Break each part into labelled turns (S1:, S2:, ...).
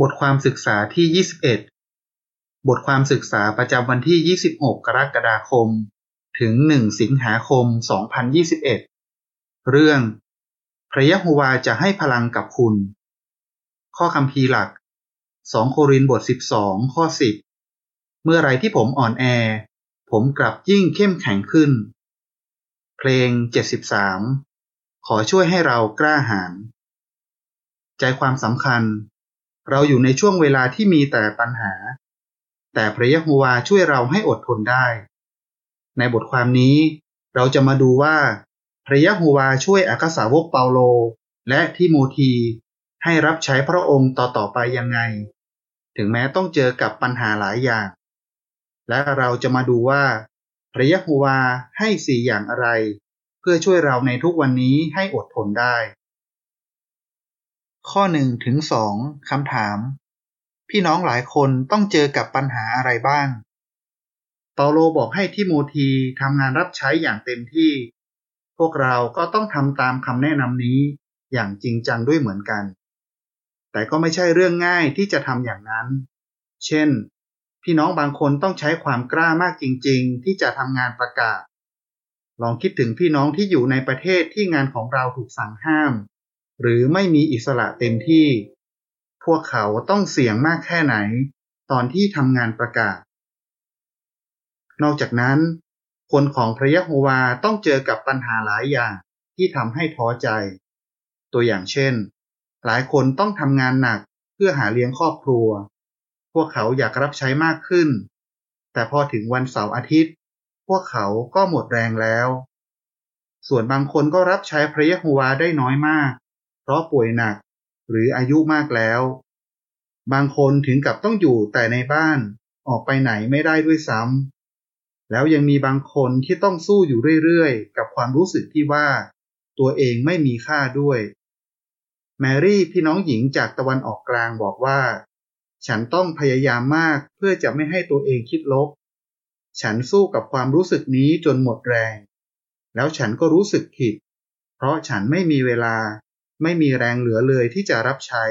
S1: บทความศึกษาที่ 21 บทความศึกษาประจำวันที่ 26 กรกฎาคม ถึง 1 สิงหาคม 2021 เรื่อง พระยะโฮวาจะให้พลังกับคุณ ข้อคำพีหลัก 2 โครินบท 12 ข้อ 10 เมื่อไรที่ผมอ่อนแอ ผมกลับยิ่งเข้มแข็งขึ้น เพลง 73 ขอช่วยให้เรากล้าหาญใจความสำคัญ เราอยู่ในช่วงเวลาที่มีแต่ปัญหา แต่พระยะโฮวาช่วยเราให้อดทนได้ ในบทความนี้ เราจะมาดูว่าพระยะโฮวาช่วยอักษาวกเปาโล และทิโมธีให้รับใช้พระองค์ต่อๆไปยังไง ถึงแม้ต้องเจอกับปัญหาหลายอย่าง และเราจะมาดูว่า พระยะโฮวาให้สี่อย่างอะไร เพื่อช่วยเราในทุกวันนี้ให้อดทนได้ ข้อหนึ่งถึงสองคำถาม พี่น้องหลายคนต้องเจอกับปัญหาอะไรบ้าง เปาโลบอกให้ทิโมธีทำงานรับใช้อย่างเต็มที่ พวกเราก็ต้องทำตามคำแนะนำนี้อย่างจริงจังด้วยเหมือนกัน แต่ก็ไม่ใช่เรื่องง่ายที่จะทำอย่างนั้น เช่น พี่น้องบางคนต้องใช้ความกล้ามากจริง ๆ ที่จะทำงานประกาศ ลองคิดถึงพี่น้องที่อยู่ในประเทศที่งานของเราถูกสั่งห้าม หรือไม่มีอิสระเต็มที่ พวกเขาต้องเสี่ยงมากแค่ไหน ตอนที่ทำงานประกาศ นอกจากนั้น คนของพระยะโฮวาต้องเจอกับปัญหาหลายอย่างที่ทำให้ท้อใจ ตัวอย่างเช่น หลายคนต้องทำงานหนักเพื่อหาเลี้ยงครอบครัว พวกเขาอยากรับใช้มากขึ้น แต่พอถึงวันเสาร์อาทิตย์ พวกเขาก็หมดแรงแล้ว ส่วนบางคนก็รับใช้พระยะโฮวาได้น้อยมาก เพราะป่วยหนักหรืออายุมากแล้ว บางคนถึงกับต้องอยู่แต่ในบ้านออกไปไหนไม่ได้ด้วยซ้ำแล้วยังมีบางคนที่ต้องสู้อยู่เรื่อยๆ กับความรู้สึกที่ว่า ตัวเองไม่มีค่าด้วย แมรี่พี่น้องหญิงจากตะวันออกกลางบอกว่า ฉันต้องพยายามมากเพื่อจะไม่ให้ตัวเองคิดลบ ฉันสู้กับความรู้สึกนี้จนหมดแรง แล้วฉันก็รู้สึกผิด เพราะฉันไม่มีเวลา ไม่มีแรงเหลือเลยที่จะรับใช้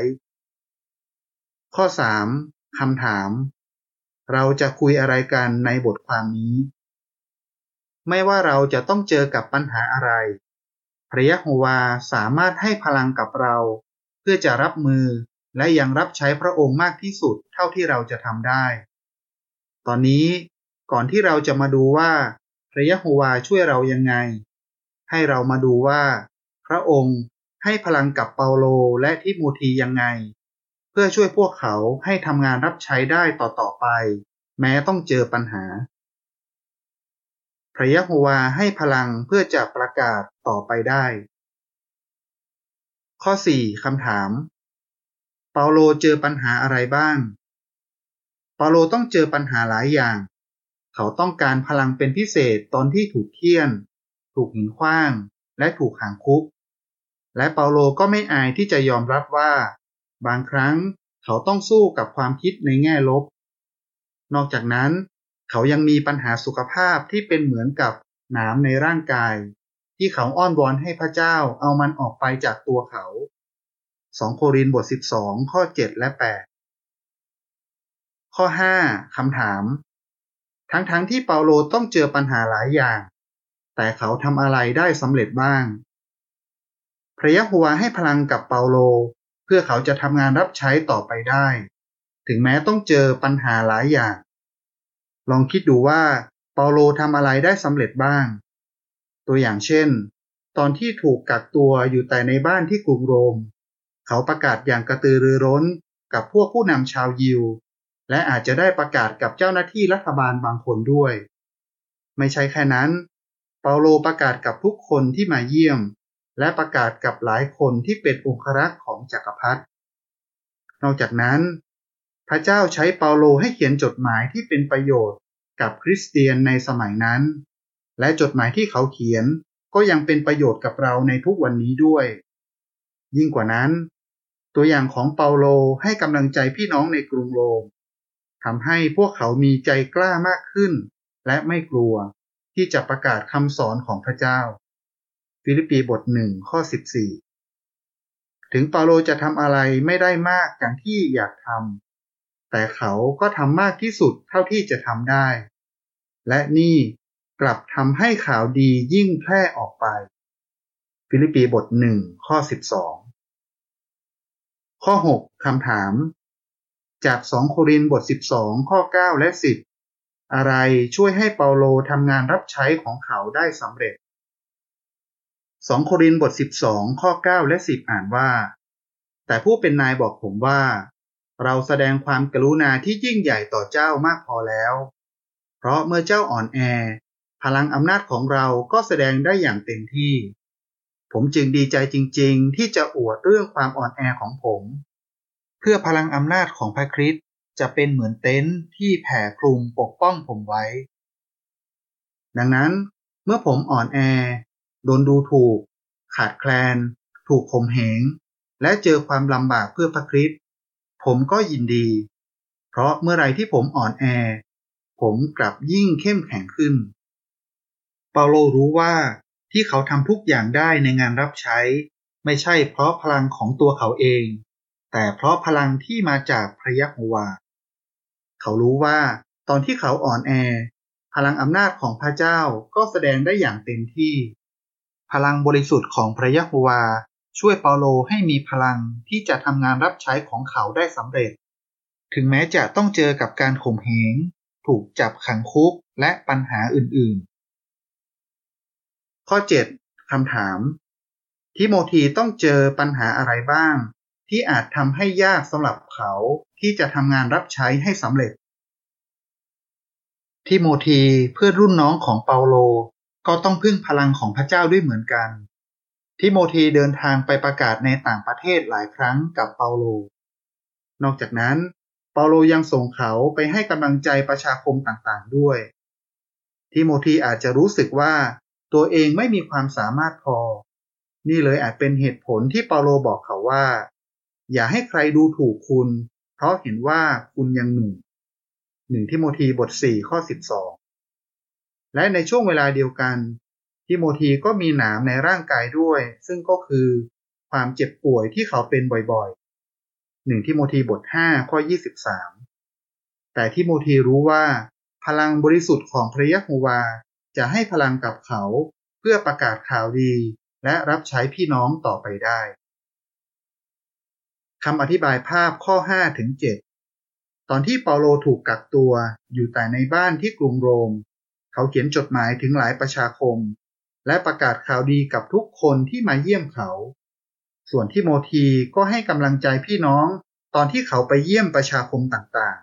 S1: ข้อ 3. คำถาม เราจะคุยอะไรกันในบทความนี้ ไม่ว่าเราจะต้องเจอกับปัญหาอะไร พระยะโฮวาสามารถให้พลังกับเรา เพื่อจะรับมือและยังรับใช้พระองค์มากที่สุดเท่าที่เราจะทำได้ ตอนนี้ก่อนที่เราจะมาดูว่าพระยะโฮวาช่วยเรายังไง ให้เรามาดูว่า พระองค์ ให้พลังกับเปาโลและทิโมธียังไง เพื่อช่วยพวกเขาให้ทำงานรับใช้ได้ต่อๆไป แม้ต้องเจอปัญหา พระยะโฮวาให้พลังเพื่อจะประกาศต่อไปได้ ข้อ 4 คำถาม เปาโลเจอปัญหาอะไรบ้าง เปาโลต้องเจอปัญหาหลายอย่าง เขาต้องการพลังเป็นพิเศษตอนที่ถูกเคี่ยน ถูกหินขว้าง และถูกหางคุก และเปาโลก็ไม่อายที่จะยอมรับว่า บางครั้งเขาต้องสู้กับความคิดในแง่ลบ นอกจากนั้น เขายังมีปัญหาสุขภาพที่เป็นเหมือนกับหนามในร่างกาย ที่เขาอ้อนวอนให้พระเจ้าเอามันออกไปจากตัวเขา 2 โครินธ์บท 12 ข้อ 7 และ 8 ข้อ 5 คำถาม ทั้งๆทที่เปาโลต้องเจอปัญหาหลายอย่าง แต่เขาทำอะไรได้สำเร็จบ้าง ระยะโฮวาให้พลังกับเปาโล เพื่อเขาจะทำงานรับใช้ต่อไปได้ ถึงแม้ต้องเจอปัญหาหลายอย่าง ลองคิดดูว่าเปาโลทำอะไรได้สำเร็จบ้าง ตัวอย่างเช่น ตอนที่ถูกกักตัวอยู่แต่ในบ้านที่กรุงโรม เขาประกาศอย่างกระตือรือร้นกับพวกผู้นำชาวยิว และอาจจะได้ประกาศกับเจ้าหน้าที่รัฐบาลบางคนด้วย ไม่ใช่แค่นั้น เปาโลประกาศกับทุกคนที่มาเยี่ยม และประกาศกับหลายคนที่เป็นองครักษ์ของจักรพรรดิ นอกจากนั้น พระเจ้าใช้เปาโลให้เขียนจดหมายที่เป็นประโยชน์กับคริสเตียนในสมัยนั้น และจดหมายที่เขาเขียนก็ยังเป็นประโยชน์กับเราในทุกวันนี้ด้วย ยิ่งกว่านั้น ตัวอย่างของเปาโลให้กำลังใจพี่น้องในกรุงโรมทำให้พวกเขามีใจกล้ามากขึ้น และไม่กลัวที่จะประกาศคำสอนของพระเจ้า ฟิลิปปีบทหนึ่งข้อ14ถึงเปาโลจะทำอะไรไม่ได้มากอย่างที่อยากทำแต่เขาก็ทำมากที่สุดเท่าที่จะทำได้ และนี่กลับทำให้ข่าวดียิ่งแพร่ออกไป ฟิลิปปีบทหนึ่งข้อสิบสองข้อหกคำถาม จากสองโครินธ์บทสิบสองข้อเก้าและสิบอะไรช่วยให้เปาโลทำงานรับใช้ของเขาได้สำเร็จ สองโครินบทสิบองข้อเก้าและสิบอ่านว่า แต่ผู้เป็นนายบอกผมว่า เราแสดงความกรุณาที่ยิ่งใหญ่ต่อเจ้ามากพอแล้ว เพราะเมื่อเจ้าอ่อนแอ พลังอำนาจของเราก็แสดงได้อย่างเต็มที่ ผมจึงดีใจจริง ๆ ที่จะอวดเรื่องความอ่อนแอของผม เพื่อพลังอำนาจของพระคริสต์จะเป็นเหมือนเต็นท์ที่แผ่คลุมปกป้องผมไว้ ดังนั้นเมื่อผมอ่อนแอ โดนดูถูก ขาดแคลน ถูกข่มเหง และเจอความลำบากเพื่อพระคริสต์ผมก็ยินดี เพราะเมื่อไรที่ผมอ่อนแอ ผมกลับยิ่งเข้มแข็งขึ้น เปาโลรู้ว่าที่เขาทำทุกอย่างได้ในงานรับใช้ ไม่ใช่เพราะพลังของตัวเขาเอง แต่เพราะพลังที่มาจากพระยะโฮวา เขารู้ว่าตอนที่เขาอ่อนแอ พลังอำนาจของพระเจ้าก็แสดงได้อย่างเต็มที่ พลังบริสุทธิ์ของพระยะโฮวา ช่วยเปาโลให้มีพลังที่จะทำงานรับใช้ของเขาได้สำเร็จ ถึงแม้จะต้องเจอกับการข่มเหง ถูกจับขังคุกและปัญหาอื่นๆ ข้อ 7คำถาม ทิโมธีต้องเจอปัญหาอะไรบ้าง ที่อาจทำให้ยากสำหรับเขาที่จะทำงานรับใช้ให้สำเร็จทิโมธีเพื่อนรุ่นน้องของเปาโล ก็ต้องพึ่งพลังของพระเจ้าด้วยเหมือนกัน ทิโมธีเดินทางไปประกาศในต่างประเทศหลายครั้งกับเปาโล นอกจากนั้น เปาโลยังส่งเขาไปให้กำลังใจประชาคมต่างๆด้วย ทิโมธีอาจจะรู้สึกว่าตัวเองไม่มีความสามารถพอ นี่เลยอาจเป็นเหตุผลที่เปาโลบอกเขาว่า อย่าให้ใครดูถูกคุณ เพราะเห็นว่าคุณยังหนุ่มหนึ่งทิโมธีบทสี่ข้อสิบสอง และในช่วงเวลาเดียวกันทิโมธีก็มีหนามในร่างกายด้วย ซึ่งก็คือความเจ็บป่วยที่เขาเป็นบ่อยๆหนึ่งทิโมธีบท5ข้อ23 แต่ทิโมธีรู้ว่า พลังบริสุทธิ์ของพระยะโฮวาจะให้พลังกับเขาเพื่อประกาศข่าวดีและรับใช้พี่น้องต่อไปได้คำอธิบายภาพข้อ5ถึง7ตอนที่เปาโลถูกกักตัวอยู่แต่ในบ้านที่กรุงโรม เขาเขียนจดหมายถึงหลายประชาคม และประกาศข่าวดีกับทุกคนที่มาเยี่ยมเขา ส่วนที่โมทีก็ให้กำลังใจพี่น้องตอนที่เขาไปเยี่ยมประชาคมต่าง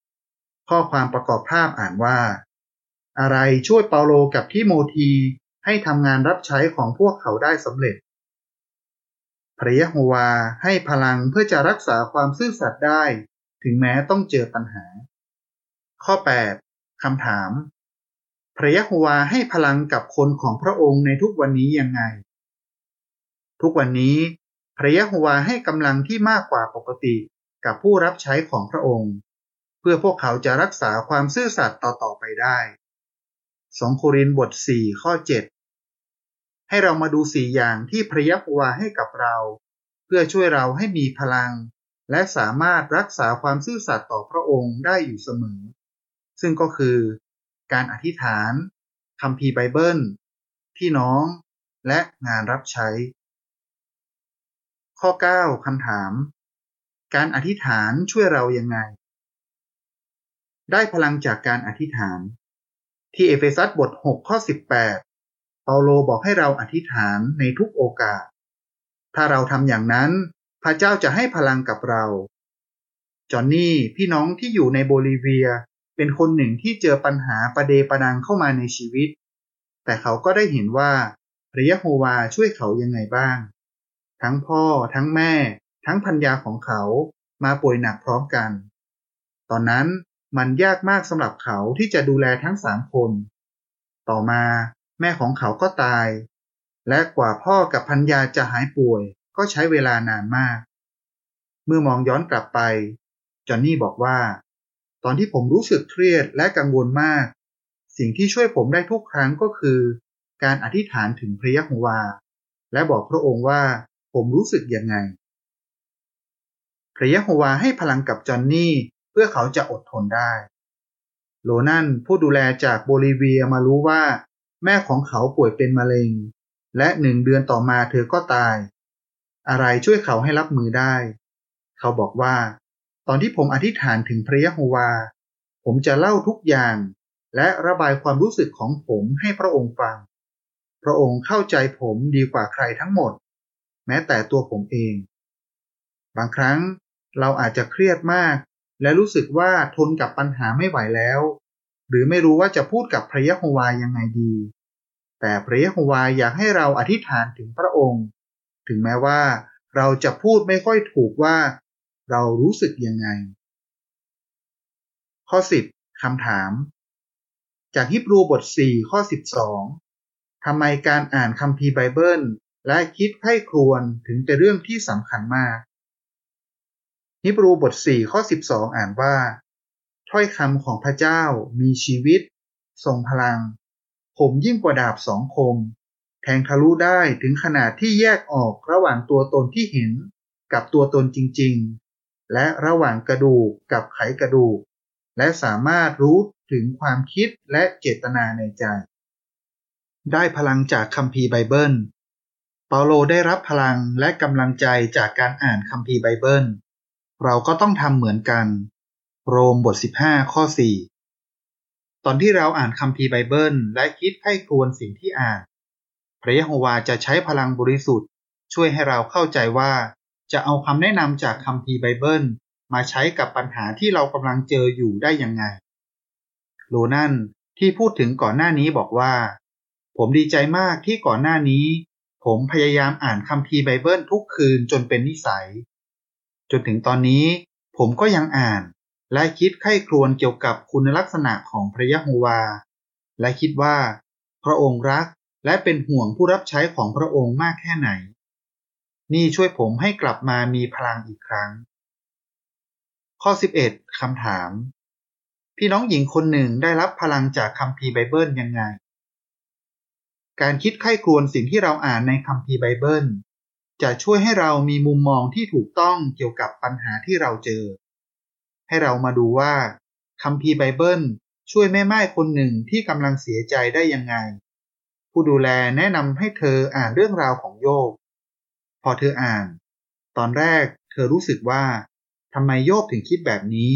S1: ๆ ข้อความประกอบภาพอ่านว่า อะไรช่วยเปาโลกับที่โมทีให้ทำงานรับใช้ของพวกเขาได้สำเร็จพระยะโฮวาให้พลังเพื่อจะรักษาความซื่อสัตย์ได้ ถึงแม้ต้องเจอปัญหา ข้อ 8คำถาม พระยะโฮวาให้พลังกับคนของพระองค์ในทุกวันนี้ยังไง ทุกวันนี้พระยะโฮวาให้กำลังที่มากกว่าปกติกับผู้รับใช้ของพระองค์ เพื่อพวกเขาจะรักษาความซื่อสัตย์ต่อๆไปได้สองโครินธ์บท 4 ข้อ 7 ให้เรามาดูสี่อย่างที่พระยะโฮวาให้กับเรา เพื่อช่วยเราให้มีพลัง และสามารถรักษาความซื่อสัตย์ต่อพระองค์ได้อยู่เสมอ ซึ่งก็คือ การอธิษฐานคำพีไบเบิล พี่น้อง และงานรับใช้ ข้อ 9คำถาม การอธิษฐานช่วยเรายังไง ได้พลังจากการอธิษฐาน ที่เอเฟซัสบท 6 ข้อ 18 เปาโลบอกให้เราอธิษฐานในทุกโอกาส ถ้าเราทำอย่างนั้น พระเจ้าจะให้พลังกับเรา จอนนี่พี่น้องที่อยู่ในโบลิเวีย เป็นคนหนึ่งที่เจอปัญหาประเดประดังเข้ามาในชีวิต แต่เขาก็ได้เห็นว่าพระยะโฮวาช่วยเขายังไงบ้าง ทั้งพ่อ ทั้งแม่ ทั้งพัญญาของเขามาป่วยหนักพร้อมกัน ตอนนั้นมันยากมากสำหรับเขาที่จะดูแลทั้งสามคน ต่อมาแม่ของเขาก็ตาย และกว่าพ่อกับพัญญาจะหายป่วย ก็ใช้เวลานานมาก เมื่อมองย้อนกลับไป จอนนี่บอกว่า ตอนที่ผมรู้สึกเครียดและกังวลมาก สิ่งที่ช่วยผมได้ทุกครั้งก็คือ การอธิษฐานถึงพระยะโฮวา และบอกพระองค์ว่าผมรู้สึกยังไง พระยะโฮวาให้พลังกับจอนนี่เพื่อเขาจะอดทนได้ โลนั่นผู้ดูแลจากโบลิเวียมารู้ว่า แม่ของเขาป่วยเป็นมะเร็ง และหนึ่งเดือนต่อมาเธอก็ตาย อะไรช่วยเขาให้รับมือได้ เขาบอกว่า ตอนที่ผมอธิษฐานถึงพระยะโฮวา ผมจะเล่าทุกอย่าง และระบายความรู้สึกของผมให้พระองค์ฟัง พระองค์เข้าใจผมดีกว่าใครทั้งหมด แม้แต่ตัวผมเอง บางครั้งเราอาจจะเครียดมาก และรู้สึกว่าทนกับปัญหาไม่ไหวแล้ว หรือไม่รู้ว่าจะพูดกับพระยะโฮวายังไงดี แต่พระยะโฮวาอยากให้เราอธิษฐานถึงพระองค์ ถึงแม้ว่าเราจะพูดไม่ค่อยถูกว่า เรารู้สึกยังไง ข้อ 10คำถาม จากฮิบรูบท 4 ข้อ 12ทำไมการอ่านคัมภีร์ไบเบิล และคิดให้ครวนถึงเป็นเรื่องที่สำคัญมากฮิบรูบท 4 ข้อ 12 อ่านว่า ถ้อยคำของพระเจ้ามีชีวิต ทรงพลัง ผมยิ่งกว่าดาบสองคม แทงทะลุได้ถึงขนาดที่แยกออกระหว่างตัวตนที่เห็นกับตัวตนจริง และระหว่างกระดูกกับไขกระดูก และสามารถรู้ถึงความคิดและเจตนาในใจ ได้พลังจากคัมภีร์ไบเบิล เปาโลได้รับพลังและกำลังใจจากการอ่านคัมภีร์ไบเบิล เราก็ต้องทำเหมือนกัน โรมบท 15 ข้อ 4 ตอนที่เราอ่านคัมภีร์ไบเบิล และคิดใคร่ครวญสิ่งที่อ่าน พระยะโฮวาจะใช้พลังบริสุทธิ์ช่วยให้เราเข้าใจว่า จะเอาคำแนะนำจากคัมภีร์ไบเบิล มาใช้กับปัญหาที่เรากำลังเจออยู่ได้ยังไง โลนันที่พูดถึงก่อนหน้านี้บอกว่า ผมดีใจมากที่ก่อนหน้านี้ ผมพยายามอ่านคัมภีร์ไบเบิลทุกคืนจนเป็นนิสัย จนถึงตอนนี้ผมก็ยังอ่านและคิดไข้ครวญเกี่ยวกับคุณลักษณะของพระยะโฮวา และคิดว่า พระองค์รักและเป็นห่วงผู้รับใช้ของพระองค์มากแค่ไหน นี่ช่วยผมให้กลับมามีพลังอีกครั้ง ข้อ 11คำถาม พี่น้องหญิงคนหนึ่งได้รับพลังจากคัมภีร์ไบเบิลยังไง การคิดไข้ครวญสิ่งที่เราอ่านในคัมภีร์ไบเบิล จะช่วยให้เรามีมุมมองที่ถูกต้องเกี่ยวกับปัญหาที่เราเจอ ให้เรามาดูว่าคัมภีร์ไบเบิลช่วยแม่ไม้คนหนึ่งที่กำลังเสียใจได้ยังไง ผู้ดูแลแนะนำให้เธออ่านเรื่องราวของโยบ อเธออ่าน ตอนแรกเธอรู้สึกว่าทำไมโยบถึงคิดแบบนี้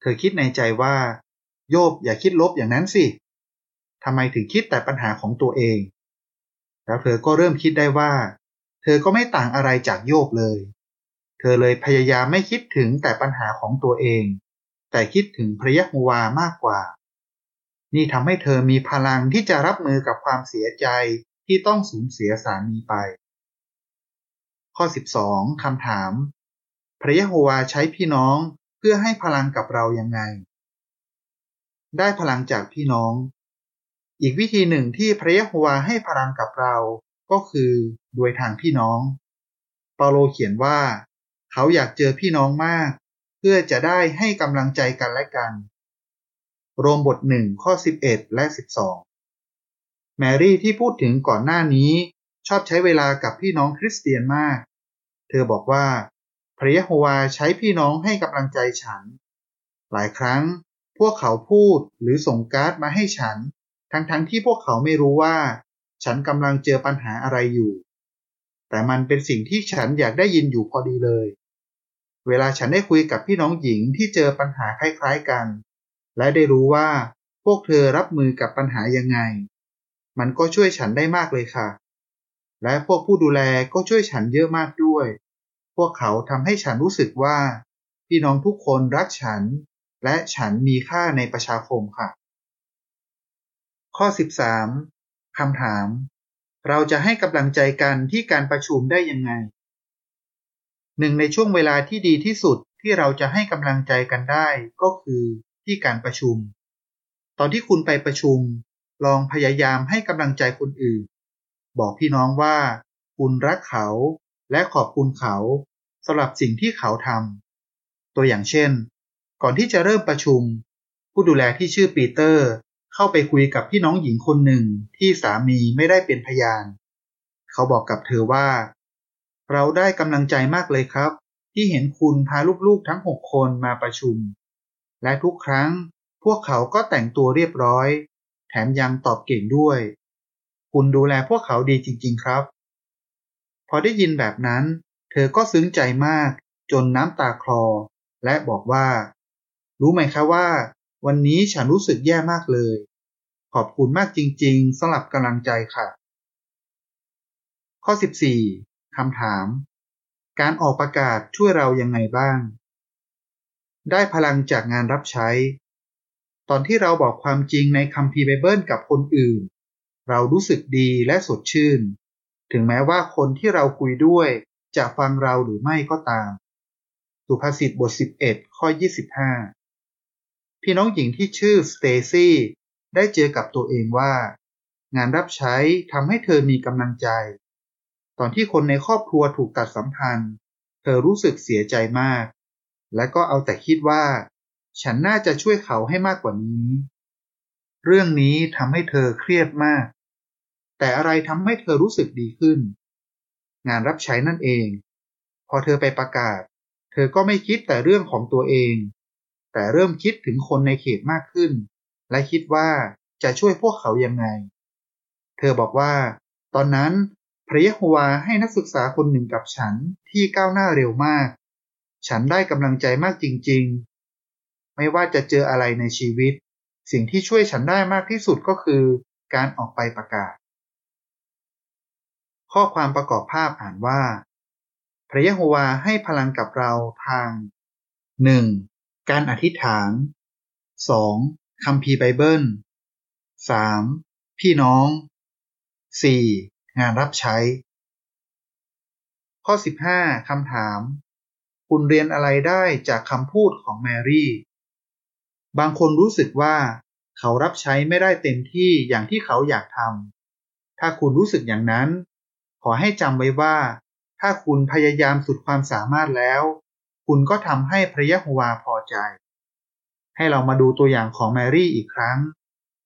S1: เธอคิดในใจว่า โยบอย่าคิดลบอย่างนั้นสิทำไมถึงคิดแต่ปัญหาของตัวเอง แล้วเธอก็เริ่มคิดได้ว่า เธอก็ไม่ต่างอะไรจากโยบเลย เธอเลยพยายามไม่คิดถึงแต่ปัญหาของตัวเอง แต่คิดถึงพระยะโฮวามากกว่า นี่ทำให้เธอมีพลังที่จะรับมือกับความเสียใจที่ต้องสูญเสียสามีไป ข้อ 12 คำถาม พระยะโฮวาใช้พี่น้องเพื่อให้พลังกับเรายังไง ได้พลังจากพี่น้อง อีกวิธีหนึ่งที่พระยะโฮวาให้พลังกับเรา ก็คือโดยทางพี่น้อง เปาโลเขียนว่า เขาอยากเจอพี่น้องมาก เพื่อจะได้ให้กำลังใจกันและกัน โรมบทหนึ่งข้อ 11 และ 12 แมรี่ที่พูดถึงก่อนหน้านี้ ชอบใช้เวลากับพี่น้องคริสเตียนมาก เธอบอกว่า พระยะโฮวาใช้พี่น้องให้กำลังใจฉัน หลายครั้งพวกเขาพูดหรือส่งการ์ดมาให้ฉัน ทั้งๆทที่พวกเขาไม่รู้ว่า ฉันกำลังเจอปัญหาอะไรอยู่ แต่มันเป็นสิ่งที่ฉันอยากได้ยินอยู่พอดีเลย เวลาฉันได้คุยกับพี่น้องหญิงที่เจอปัญหาคล้ายๆกัน และได้รู้ว่าพวกเธอรับมือกับปัญหายังไง มันก็ช่วยฉันได้มากเลยค่ะ และพวกผู้ดูแลก็ช่วยฉันเยอะมากด้วย พวกเขาทำให้ฉันรู้สึกว่า พี่น้องทุกคนรักฉัน และฉันมีค่าในประชาคมค่ะ ข้อ 13คำถาม เราจะให้กำลังใจกันที่การประชุมได้ยังไง หนึ่งในช่วงเวลาที่ดีที่สุดที่เราจะให้กำลังใจกันได้ก็คือที่การประชุม ตอนที่คุณไปประชุม ลองพยายามให้กำลังใจคนอื่น บอกพี่น้องว่า คุณรักเขาและขอบคุณเขาสำหรับสิ่งที่เขาทำตัวอย่างเช่น ก่อนที่จะเริ่มประชุม ผู้ดูแลที่ชื่อปีเตอร์ เข้าไปคุยกับพี่น้องหญิงคนหนึ่งที่สามีไม่ได้เป็นพยาน เขาบอกกับเธอว่า เราได้กำลังใจมากเลยครับ ที่เห็นคุณพาลูกๆทั้งหกคนมาประชุม และทุกครั้งพวกเขาก็แต่งตัวเรียบร้อย แถมยังตอบเก่งด้วย คุณดูแลพวกเขาดีจริง ๆ ครับ พอได้ยินแบบนั้น เธอก็ซึ้งใจมาก จนน้ำตาคลอ และบอกว่า รู้ไหมคะว่า วันนี้ฉันรู้สึกแย่มากเลย ขอบคุณมากจริง ๆสำหรับกำลังใจค่ะ ข้อ 14คำถาม การออกประกาศช่วยเรายังไงบ้าง ได้พลังจากงานรับใช้ ตอนที่เราบอกความจริงในคัมภีร์ไบเบิลกับคนอื่น เรารู้สึกดีและสดชื่น ถึงแม้ว่าคนที่เราคุยด้วย จะฟังเราหรือไม่ก็ตาม สุภาษิตบท 11 ข้อ 25 พี่น้องหญิงที่ชื่อสเตซี่ได้เจอกับตัวเองว่า งานรับใช้ทำให้เธอมีกำลังใจ ตอนที่คนในครอบครัวถูกตัดสัมพันธ์ เธอรู้สึกเสียใจมาก และก็เอาแต่คิดว่า ฉันน่าจะช่วยเขาให้มากกว่านี้เรื่องนี้ทำให้เธอเครียดมาก แต่อะไรทำให้เธอรู้สึกดีขึ้น งานรับใช้นั่นเอง พอเธอไปประกาศ เธอก็ไม่คิดแต่เรื่องของตัวเอง แต่เริ่มคิดถึงคนในเขตมากขึ้น และคิดว่าจะช่วยพวกเขายังไง เธอบอกว่า ตอนนั้นพระยะโฮวาให้นักศึกษาคนหนึ่งกับฉันที่ก้าวหน้าเร็วมาก ฉันได้กำลังใจมากจริง ๆ ไม่ว่าจะเจออะไรในชีวิต สิ่งที่ช่วยฉันได้มากที่สุดก็คือ การออกไปประกาศ ข้อความประกอบภาพอ่านว่า พระยะโฮวาให้พลังกับเราทาง 1. การอธิษฐาน 2. คัมภีร์ไบเบิล 3. พี่น้อง 4. งานรับใช้ ข้อ 15คำถาม คุณเรียนอะไรได้จากคำพูดของแมรี่ บางคนรู้สึกว่า เขารับใช้ไม่ได้เต็มที่อย่างที่เขาอยากทำถ้าคุณรู้สึกอย่างนั้น ขอให้จำไว้ว่า ถ้าคุณพยายามสุดความสามารถแล้ว คุณก็ทำให้พระยะโฮวาพอใจ ให้เรามาดูตัวอย่างของแมรี่อีกครั้ง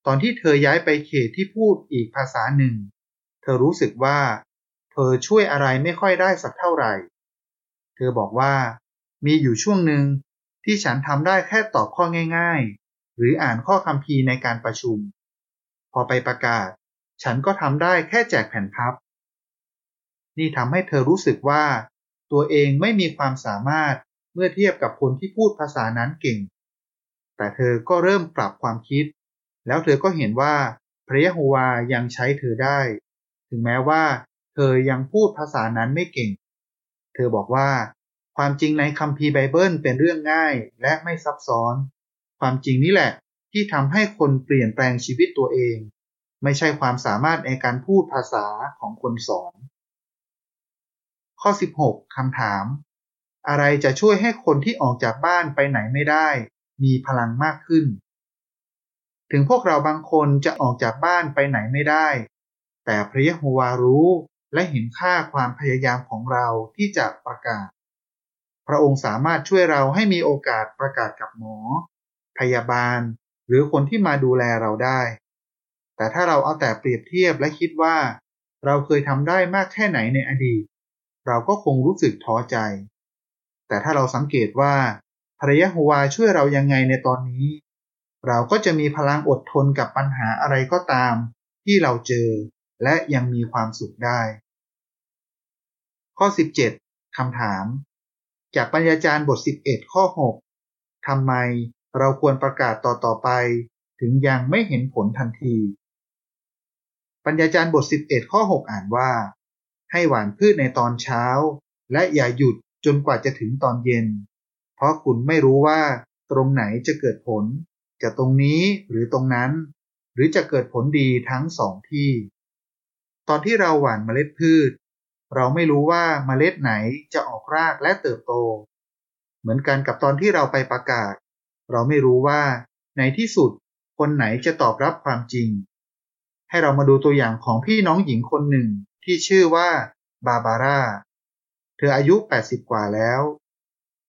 S1: ตอนที่เธอย้ายไปเขตที่พูดอีกภาษาหนึ่ง เธอรู้สึกว่า เธอช่วยอะไรไม่ค่อยได้สักเท่าไหร่ เธอบอกว่า มีอยู่ช่วงหนึ่งที่ฉันทำได้แค่ตอบข้อง่าย ๆ หรืออ่านข้อคำพีในการประชุม พอไปประกาศ ฉันก็ทำได้แค่แจกแผ่นพับ นี่ทำให้เธอรู้สึกว่า ตัวเองไม่มีความสามารถเมื่อเทียบกับคนที่พูดภาษานั้นเก่ง แต่เธอก็เริ่มปรับความคิด แล้วเธอก็เห็นว่าพระยะโฮวายังใช้เธอได้ ถึงแม้ว่า เธอยังพูดภาษานั้นไม่เก่ง เธอบอกว่า ความจริงในคัมภีร์ไบเบิลเป็นเรื่องง่ายและไม่ซับซ้อน ความจริงนี่แหละที่ทำให้คนเปลี่ยนแปลงชีวิตตัวเอง ไม่ใช่ความสามารถในการพูดภาษาของคนสอน ข้อ 16 คำถาม อะไรจะช่วยให้คนที่ออกจากบ้านไปไหนไม่ได้ มีพลังมากขึ้น ถึงพวกเราบางคนจะออกจากบ้านไปไหนไม่ได้ แต่พระยะโฮวารู้และเห็นค่าความพยายามของเราที่จะประกาศ พระองค์สามารถช่วยเราให้มีโอกาสประกาศกับหมอ พยาบาล หรือคนที่มาดูแลเราได้ แต่ถ้าเราเอาแต่เปรียบเทียบและคิดว่า เราเคยทำได้มากแค่ไหนในอดีต เราก็คงรู้สึกท้อใจ แต่ถ้าเราสังเกตว่าพระยะโฮวาช่วยเรายังไงในตอนนี้ เราก็จะมีพลังอดทนกับปัญหาอะไรก็ตาม ที่เราเจอ และยังมีความสุขได้ ข้อ 17คำถาม จากปัญญาจารย์บท 11 ข้อ 6ทำไมเราควรประกาศต่อต่อไป ถึงยังไม่เห็นผลทันที ปัญญาจารย์บท 11 ข้อ 6 อ่านว่า ให้หว่านพืชในตอนเช้า และอย่าหยุดจนกว่าจะถึงตอนเย็น เพราะคุณไม่รู้ว่าตรงไหนจะเกิดผล จะตรงนี้หรือตรงนั้น หรือจะเกิดผลดีทั้งสองที่ ตอนที่เราหว่านเมล็ดพืช เราไม่รู้ว่าเมล็ดไหนจะออกรากและเติบโต เหมือนกันกับตอนที่เราไปประกาศ เราไม่รู้ว่า ในที่สุดคนไหนจะตอบรับความจริง ให้เรามาดูตัวอย่างของพี่น้องหญิงคนหนึ่ง ที่ชื่อว่าบาบาร่า เธออายุ 80 กว่าแล้ว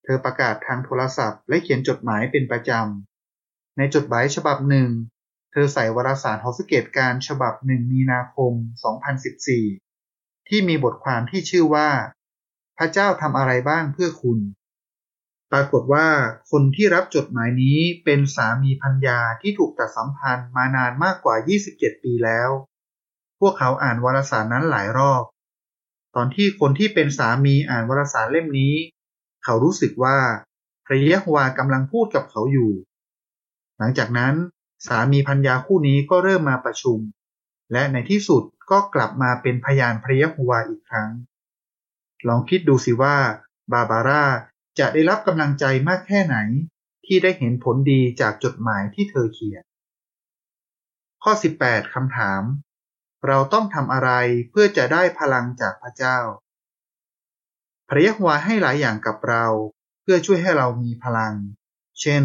S1: เธอประกาศทางโทรศัพท์ และเขียนจดหมายเป็นประจำ ในจดหมายฉบับหนึ่ง เธอใส่วารสารฮอสเกตการฉบับหนึ่งมีนาคม 2014 ที่มีบทความที่ชื่อว่า พระเจ้าทำอะไรบ้างเพื่อคุณ ปรากฏว่าคนที่รับจดหมายนี้เป็นสามีพัญญาที่ถูกตัดสัมพันธ์มานานมากกว่า 27 ปีแล้ว พวกเขาอ่านวารสารนั้นหลายรอบ ตอนที่คนที่เป็นสามีอ่านวารสารเล่มนี้ เขารู้สึกว่าพระเยโฮวากำลังพูดกับเขาอยู่ หลังจากนั้นสามีพัญญาคู่นี้ก็เริ่มมาประชุม และในที่สุดก็กลับมาเป็นพยานพระเยโฮวาอีกครั้ง ลองคิดดูสิว่าบาบาร่าจะได้รับกำลังใจมากแค่ไหน ที่ได้เห็นผลดีจากจดหมายที่เธอเขียน ข้อ 18 คำถาม เราต้องทำอะไรเพื่อจะได้พลังจากพระเจ้า พระยะวาให้หลายอย่างกับเรา เพื่อช่วยให้เรามีพลัง เช่น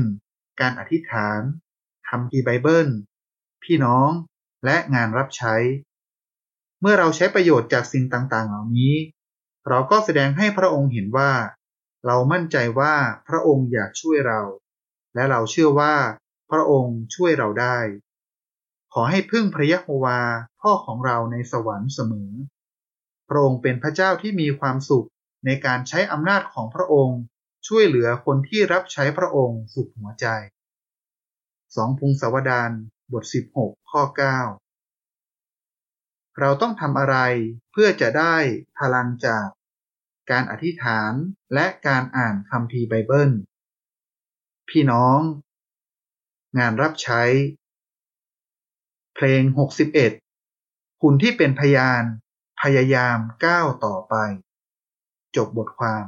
S1: การอธิษฐานคำพีไบเบิล พี่น้อง และงานรับใช้ เมื่อเราใช้ประโยชน์จากสิ่งต่างๆ เหล่านี้ เราก็แสดงให้พระองค์เห็นว่า เรามั่นใจว่าพระองค์อยากช่วยเรา และเราเชื่อว่าพระองค์ช่วยเราได้ ขอให้พึ่งพระยะโฮวาพ่อของเราในสวรรค์เสมอ พระองค์เป็นพระเจ้าที่มีความสุขในการใช้อำนาจของพระองค์ ช่วยเหลือคนที่รับใช้พระองค์สุดหัวใจสองพงศาวดารบท 16 ข้อ 9 เราต้องทำอะไรเพื่อจะได้พลังจากการอธิษฐานและการอ่านคัมภีไบเบิล พี่น้อง งานรับใช้ เพลง61คุณที่เป็นพยานพยายามก้าวต่อไป จบบทความ